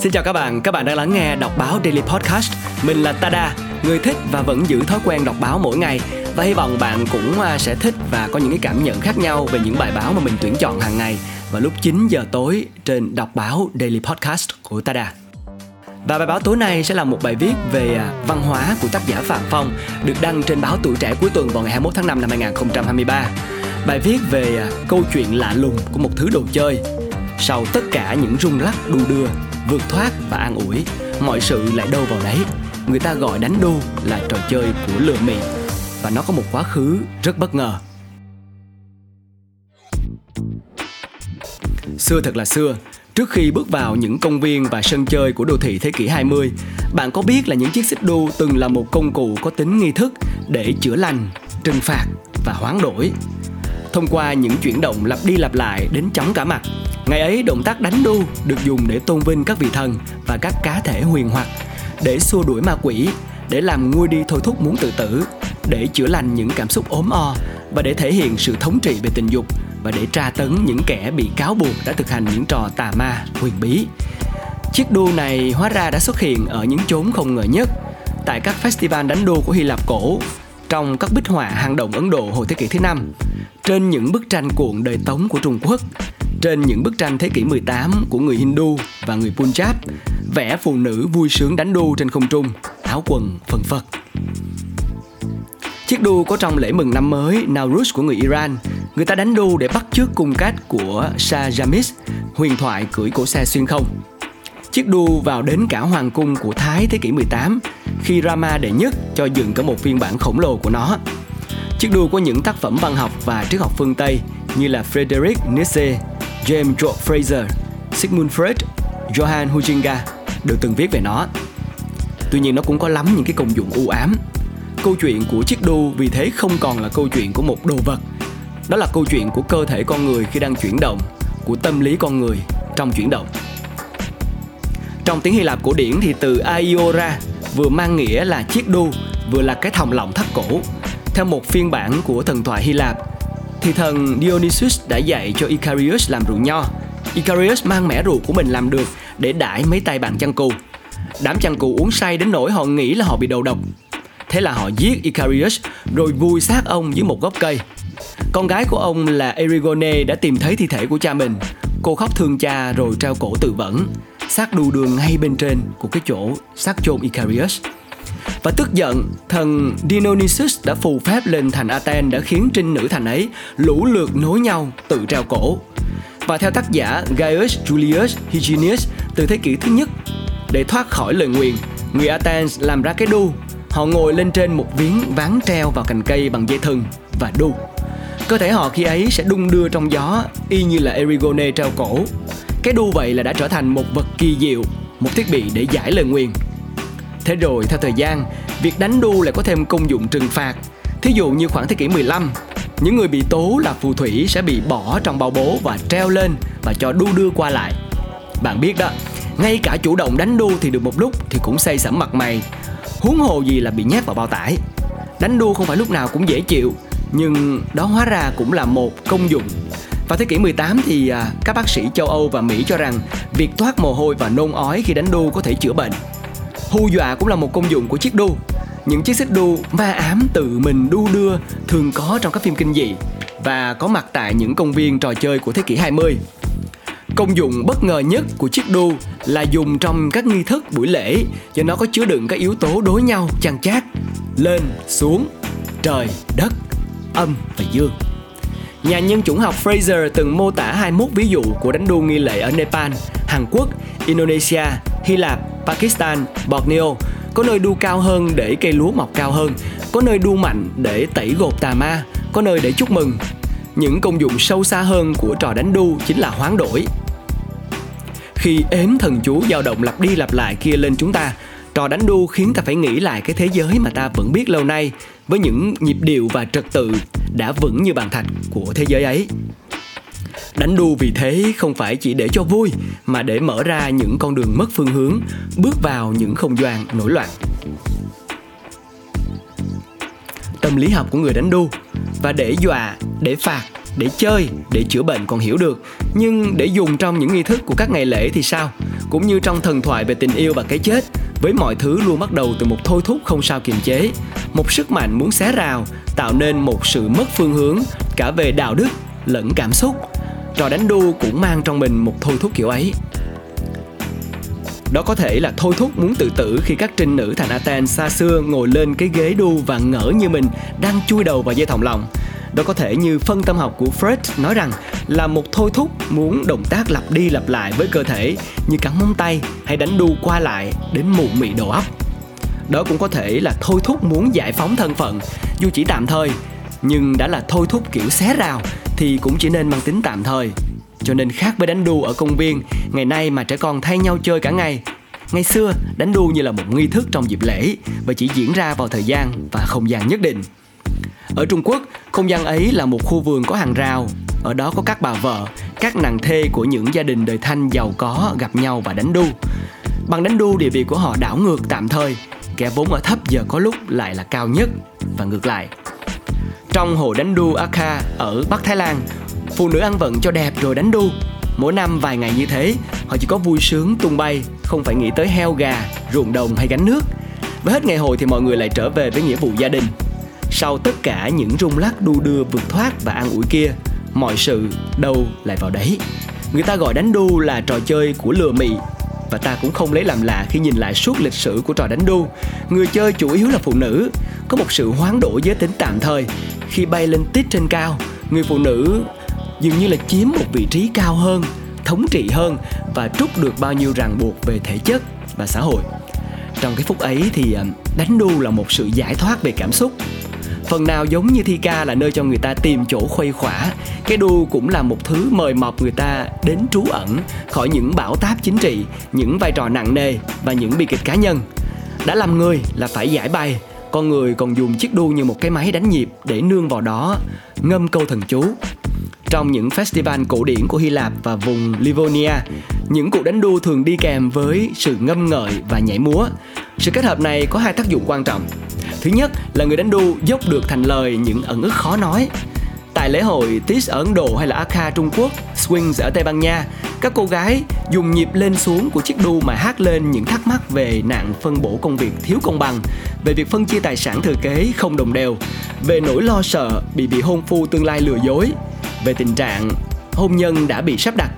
Xin chào các bạn, các bạn đang lắng nghe đọc báo Daily Podcast. Mình là Tada, người thích và vẫn giữ thói quen đọc báo mỗi ngày và hy vọng bạn cũng à, sẽ thích và có những cái cảm nhận khác nhau về những bài báo mà mình tuyển chọn hàng ngày vào lúc 9 giờ tối trên đọc báo Daily Podcast của Tada. Và bài báo tối nay sẽ là một bài viết về à, văn hóa của tác giả Phạm Phong được đăng trên báo Tuổi Trẻ cuối tuần vào ngày 21 tháng 5 năm 2023. Bài viết về à, câu chuyện lạ lùng của một thứ đồ chơi. Sau tất cả những rung lắc đu đưa, vượt thoát và an ủi, mọi sự lại đâu vào đấy. Người ta gọi đánh đu là trò chơi của lừa mị và nó có một quá khứ rất bất ngờ. Xưa thật là xưa, Trước khi bước vào những công viên và sân chơi của đô thị thế kỷ 20, bạn có biết là những chiếc xích đu từng là một công cụ có tính nghi thức để chữa lành, trừng phạt và hoán đổi. Thông qua những chuyển động lặp đi lặp lại đến chóng cả mặt, ngày ấy động tác đánh đu được dùng để tôn vinh các vị thần và các cá thể huyền hoặc, để xua đuổi ma quỷ, để làm nguôi đi thôi thúc muốn tự tử, để chữa lành những cảm xúc ốm o và để thể hiện sự thống trị về tình dục và để tra tấn những kẻ bị cáo buộc đã thực hành những trò tà ma huyền bí. Chiếc đu này hóa ra đã xuất hiện ở những chốn không ngờ nhất tại các festival đánh đu của Hy Lạp cổ, trong các bích họa hang động Ấn Độ hồi thế kỷ thứ năm, trên những bức tranh cuộn đời Tống của Trung Quốc, trên những bức tranh thế kỷ 18 của người Hindu và người Punjab, vẽ phụ nữ vui sướng đánh đu trên không trung, áo quần phần phật. Chiếc đu có trong lễ mừng năm mới Nowruz của người Iran. Người ta đánh đu để bắt chước cung cách của Shah Jamis, huyền thoại cưỡi cổ xe xuyên không. Chiếc đu vào đến cả hoàng cung của Thái thế kỷ 18 khi Rama đệ nhất cho dựng cả một phiên bản khổng lồ của nó. Chiếc đu có những tác phẩm văn học và triết học phương Tây như là Frederick Nietzsche, James George Fraser, Sigmund Freud, Johann Huizinga đều từng viết về nó. Tuy nhiên nó cũng có lắm những cái công dụng u ám. Câu chuyện của chiếc đu vì thế không còn là câu chuyện của một đồ vật. Đó là câu chuyện của cơ thể con người khi đang chuyển động của tâm lý con người trong chuyển động. Trong tiếng Hy Lạp cổ điển thì từ aiora vừa mang nghĩa là chiếc đu vừa là cái thòng lọng thắt cổ theo một phiên bản của thần thoại Hy Lạp thì thần Dionysus đã dạy cho Icarius làm rượu nho Icarius mang mẻ rượu của mình làm được để đãi mấy tay bạn chăn cừu đám chăn cừu uống say đến nỗi họ nghĩ là họ bị đầu độc Thế là họ giết Icarius, rồi vùi xác ông dưới một gốc cây. Con gái của ông là Erigone đã tìm thấy thi thể của cha mình. Cô khóc thương cha rồi trao cổ tự vẫn. Xác đu đường ngay bên trên của cái chỗ xác chôn Icarius. Và tức giận, thần Dionysus đã phù phép lên thành Athens đã khiến trinh nữ thành ấy lũ lượt nối nhau tự treo cổ. Và theo tác giả Gaius Julius Hyginus từ thế kỷ thứ nhất, để thoát khỏi lời nguyền, người Athens làm ra cái đu Họ ngồi lên trên một viếng ván treo vào cành cây bằng dây thừng và đu. Cơ thể họ khi ấy sẽ đung đưa trong gió y như là Erigone treo cổ. Cái đu vậy là đã trở thành một vật kỳ diệu, một thiết bị để giải lời nguyền. Thế rồi theo thời gian, việc đánh đu lại có thêm công dụng trừng phạt. Thí dụ như khoảng thế kỷ 15, những người bị tố là phù thủy sẽ bị bỏ trong bao bố và treo lên và cho đu đưa qua lại. Bạn biết đó, ngay cả chủ động đánh đu thì được một lúc thì cũng xây sẩm mặt mày huống hồ gì là bị nhét vào bao tải đánh đu không phải lúc nào cũng dễ chịu nhưng đó hóa ra cũng là một công dụng vào thế kỷ 18 thì à, các bác sĩ châu Âu và Mỹ cho rằng việc thoát mồ hôi và nôn ói khi đánh đu có thể chữa bệnh. Hù dọa cũng là một công dụng của chiếc đu. Những chiếc xích đu ma ám tự mình đu đưa thường có trong các phim kinh dị và có mặt tại những công viên trò chơi của thế kỷ 20. Công dụng bất ngờ nhất của chiếc đu là dùng trong các nghi thức buổi lễ do nó có chứa đựng các yếu tố đối nhau chằng chát lên, xuống, trời, đất, âm và dương. Nhà nhân chủng học Fraser từng mô tả 21 ví dụ của đánh đu nghi lễ ở Nepal, Hàn Quốc, Indonesia, Hy Lạp, Pakistan, Borneo. Có nơi đu cao hơn để cây lúa mọc cao hơn, có nơi đu mạnh để tẩy gột tà ma, có nơi để chúc mừng. Những công dụng sâu xa hơn của trò đánh đu chính là hoán đổi, khi ếm thần chú dao động lặp đi lặp lại kia lên chúng ta trò đánh đu khiến ta phải nghĩ lại cái thế giới mà ta vẫn biết lâu nay với những nhịp điệu và trật tự đã vững như bàn thạch của thế giới ấy đánh đu vì thế không phải chỉ để cho vui mà để mở ra những con đường mất phương hướng bước vào những không gian nổi loạn. Tâm lý học của người đánh đu và để dọa để phạt để chơi để chữa bệnh còn hiểu được nhưng để dùng trong những nghi thức của các ngày lễ thì sao? Cũng như trong thần thoại về tình yêu và cái chết, với mọi thứ luôn bắt đầu từ một thôi thúc không sao kiềm chế, một sức mạnh muốn xé rào, tạo nên một sự mất phương hướng cả về đạo đức lẫn cảm xúc. Trò đánh đu cũng mang trong mình một thôi thúc kiểu ấy. Đó có thể là thôi thúc muốn tự tử khi các trinh nữ thành Aten xa xưa ngồi lên cái ghế đu và ngỡ như mình đang chui đầu vào dây thòng lòng. Đó có thể như phân tâm học của Freud nói rằng là một thôi thúc muốn động tác lặp đi lặp lại với cơ thể, như cắn móng tay hay đánh đu qua lại đến mụ mị đầu óc. Đó cũng có thể là thôi thúc muốn giải phóng thân phận, dù chỉ tạm thời, nhưng đã là thôi thúc kiểu xé rào thì cũng chỉ nên mang tính tạm thời. Cho nên khác với đánh đu ở công viên, ngày nay mà trẻ con thay nhau chơi cả ngày. Ngày xưa, đánh đu như là một nghi thức trong dịp lễ và chỉ diễn ra vào thời gian và không gian nhất định. Ở trung quốc, không gian ấy là một khu vườn có hàng rào. Ở đó có các bà vợ, các nàng thê của những gia đình đời thanh giàu có gặp nhau và đánh đu. Bằng đánh đu, địa vị của họ đảo ngược tạm thời. Kẻ vốn ở thấp giờ có lúc lại là cao nhất. Và ngược lại trong hồ đánh đu Akha ở Bắc Thái Lan. Phụ nữ ăn vận cho đẹp rồi đánh đu. Mỗi năm vài ngày như thế Họ chỉ có vui sướng tung bay Không phải nghĩ tới heo gà, ruộng đồng hay gánh nước. Và hết ngày hội thì mọi người lại trở về với nghĩa vụ gia đình. Sau tất cả những rung lắc đu đưa vượt thoát và ăn ủi kia Mọi sự đâu lại vào đấy. Người ta gọi đánh đu là trò chơi của lừa mị. Và ta cũng không lấy làm lạ khi nhìn lại suốt lịch sử của trò đánh đu. Người chơi chủ yếu là phụ nữ, có một sự hoán đổi giới tính tạm thời khi bay lên tít trên cao. Người phụ nữ dường như là chiếm một vị trí cao hơn, thống trị hơn và trút được bao nhiêu ràng buộc về thể chất và xã hội trong cái phút ấy thì à, đánh đu là một sự giải thoát về cảm xúc phần nào giống như thi ca là nơi cho người ta tìm chỗ khuây khỏa, cái đu cũng là một thứ mời mọc người ta đến trú ẩn khỏi những bão táp chính trị, những vai trò nặng nề và những bi kịch cá nhân đã làm người là phải giải bày con người còn dùng chiếc đu như một cái máy đánh nhịp để nương vào đó ngâm câu thần chú trong những festival cổ điển của Hy Lạp và vùng Livonia, những cuộc đánh đu thường đi kèm với sự ngâm ngợi và nhảy múa. Sự kết hợp này có hai tác dụng quan trọng. Thứ nhất là người đánh đu dốc được thành lời những ẩn ức khó nói. Tại lễ hội Tis ở Ấn Độ hay là Akha Trung Quốc, Swings ở Tây Ban Nha, các cô gái dùng nhịp lên xuống của chiếc đu mà hát lên những thắc mắc về nạn phân bổ công việc thiếu công bằng, về việc phân chia tài sản thừa kế không đồng đều, về nỗi lo sợ bị bị hôn phu tương lai lừa dối, về tình trạng hôn nhân đã bị sắp đặt.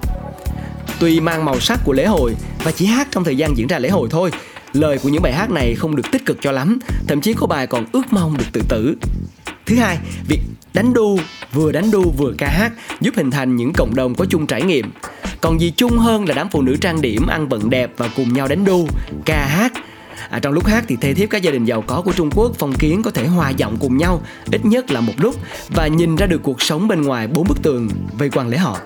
Tuy mang màu sắc của lễ hội và chỉ hát trong thời gian diễn ra lễ hội thôi, lời của những bài hát này không được tích cực cho lắm, thậm chí có bài còn ước mong được tự tử. Thứ hai, việc đánh đu vừa đánh đu vừa ca hát giúp hình thành những cộng đồng có chung trải nghiệm. Còn gì chung hơn là đám phụ nữ trang điểm ăn vận đẹp và cùng nhau đánh đu, ca hát À, trong lúc hát thì thê thiếp các gia đình giàu có của Trung Quốc phong kiến có thể hòa giọng cùng nhau ít nhất là một lúc và nhìn ra được cuộc sống bên ngoài bốn bức tường vây quanh lấy họ.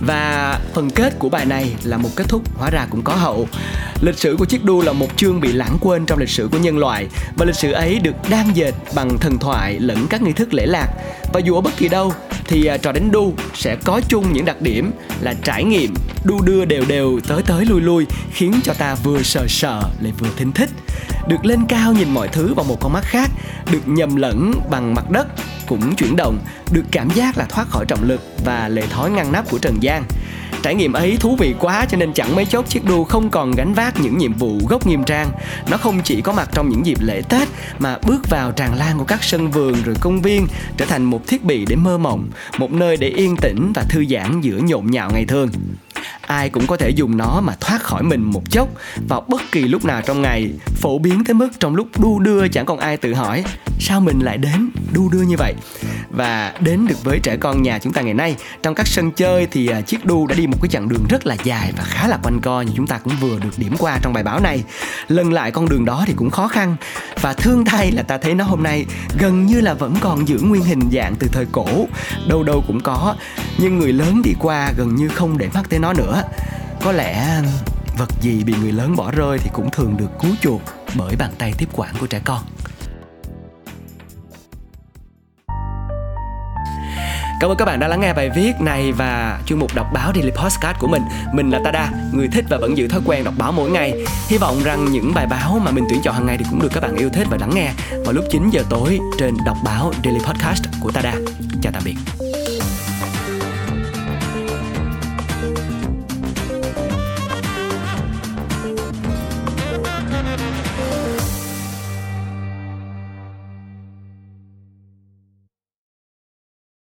Và phần kết của bài này là một kết thúc, hóa ra cũng có hậu. Lịch sử của chiếc đu là một chương bị lãng quên trong lịch sử của nhân loại, và lịch sử ấy được đan dệt bằng thần thoại lẫn các nghi thức lễ lạc. Và dù ở bất kỳ đâu, thì à, trò đánh đu sẽ có chung những đặc điểm là trải nghiệm đu đưa đều đều tới tới lui lui, khiến cho ta vừa sợ sợ lại vừa thinh thích được lên cao nhìn mọi thứ bằng một con mắt khác, được nhầm lẫn bằng mặt đất cũng chuyển động, được cảm giác là thoát khỏi trọng lực và lệ thói ngăn nắp của trần gian trải nghiệm ấy thú vị quá cho nên chẳng mấy chốc chiếc đu không còn gánh vác những nhiệm vụ gốc nghiêm trang. Nó không chỉ có mặt trong những dịp lễ tết mà bước vào tràn lan của các sân vườn rồi công viên, trở thành một thiết bị để mơ mộng, một nơi để yên tĩnh và thư giãn giữa nhộn nhạo ngày thường. Ai cũng có thể dùng nó mà thoát khỏi mình một chốc vào bất kỳ lúc nào trong ngày. Phổ biến tới mức trong lúc đu đưa chẳng còn ai tự hỏi, sao mình lại đến đu đưa như vậy? Và đến được với trẻ con nhà chúng ta ngày nay, trong các sân chơi thì à, chiếc đu đã đi một cái chặng đường rất là dài và khá là quanh co như chúng ta cũng vừa được điểm qua trong bài báo này. Lần lại con đường đó thì cũng khó khăn và thương thay là ta thấy nó hôm nay gần như là vẫn còn giữ nguyên hình dạng từ thời cổ, đâu đâu cũng có. Nhưng người lớn đi qua gần như không để mắt tới nó nữa. Có lẽ à, vật gì bị người lớn bỏ rơi thì cũng thường được cứu chuộc bởi bàn tay tiếp quản của trẻ con. Cảm ơn các bạn đã lắng nghe bài viết này và chuyên mục đọc báo Daily Postcard của mình. Mình là Tada, người thích và vẫn giữ thói quen đọc báo mỗi ngày. Hy vọng rằng những bài báo mà mình tuyển chọn hàng ngày thì cũng được các bạn yêu thích và lắng nghe vào lúc 9 giờ tối trên đọc báo Daily Podcast của Tada. Chào tạm biệt.